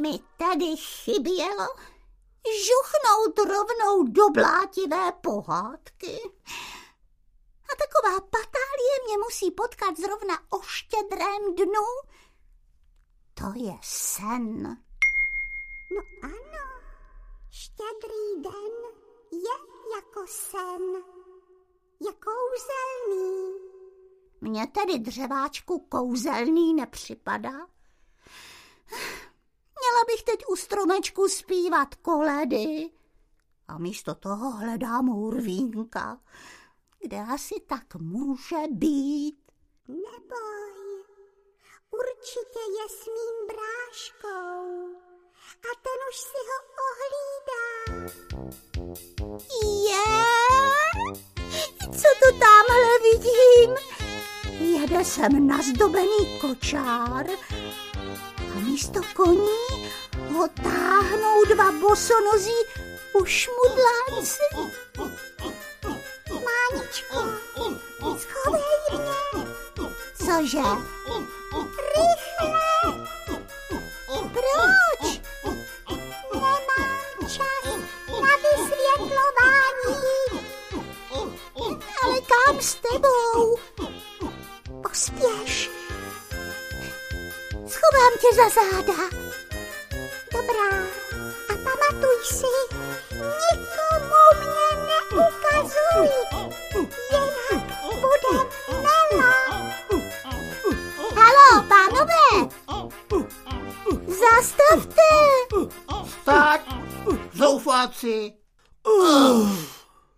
mi tedy chybělo žuchnout rovnou do blátivé pohádky. A taková patálie mě musí potkat zrovna o štědrém dnu. To je sen. No ano, štědrý den je jako sen. Je kouzelný. Mně tedy dřeváčku kouzelný nepřipadá. Stromečku zpívat koledy. A místo toho hledám urvínka, kde asi tak může být. Neboj, určitě je s mým bráškou a ten už si ho ohlídá. Je? Co to tamhle vidím? Jede sem nazdobený kočár a místo koní ho táhnou dva bosonozí ušmudlánci. Máničko, schovej mě. Cože? Rychle. Proč? Nemám čas na vysvětlování. Ale kam s tebou? Pospěš. Schovám tě za záda. Dobrá. A pamatuj si, nikomu mě neukazuj. Jinak bude mela. Halo, pánové! Zastavte! Tak, zoufáci,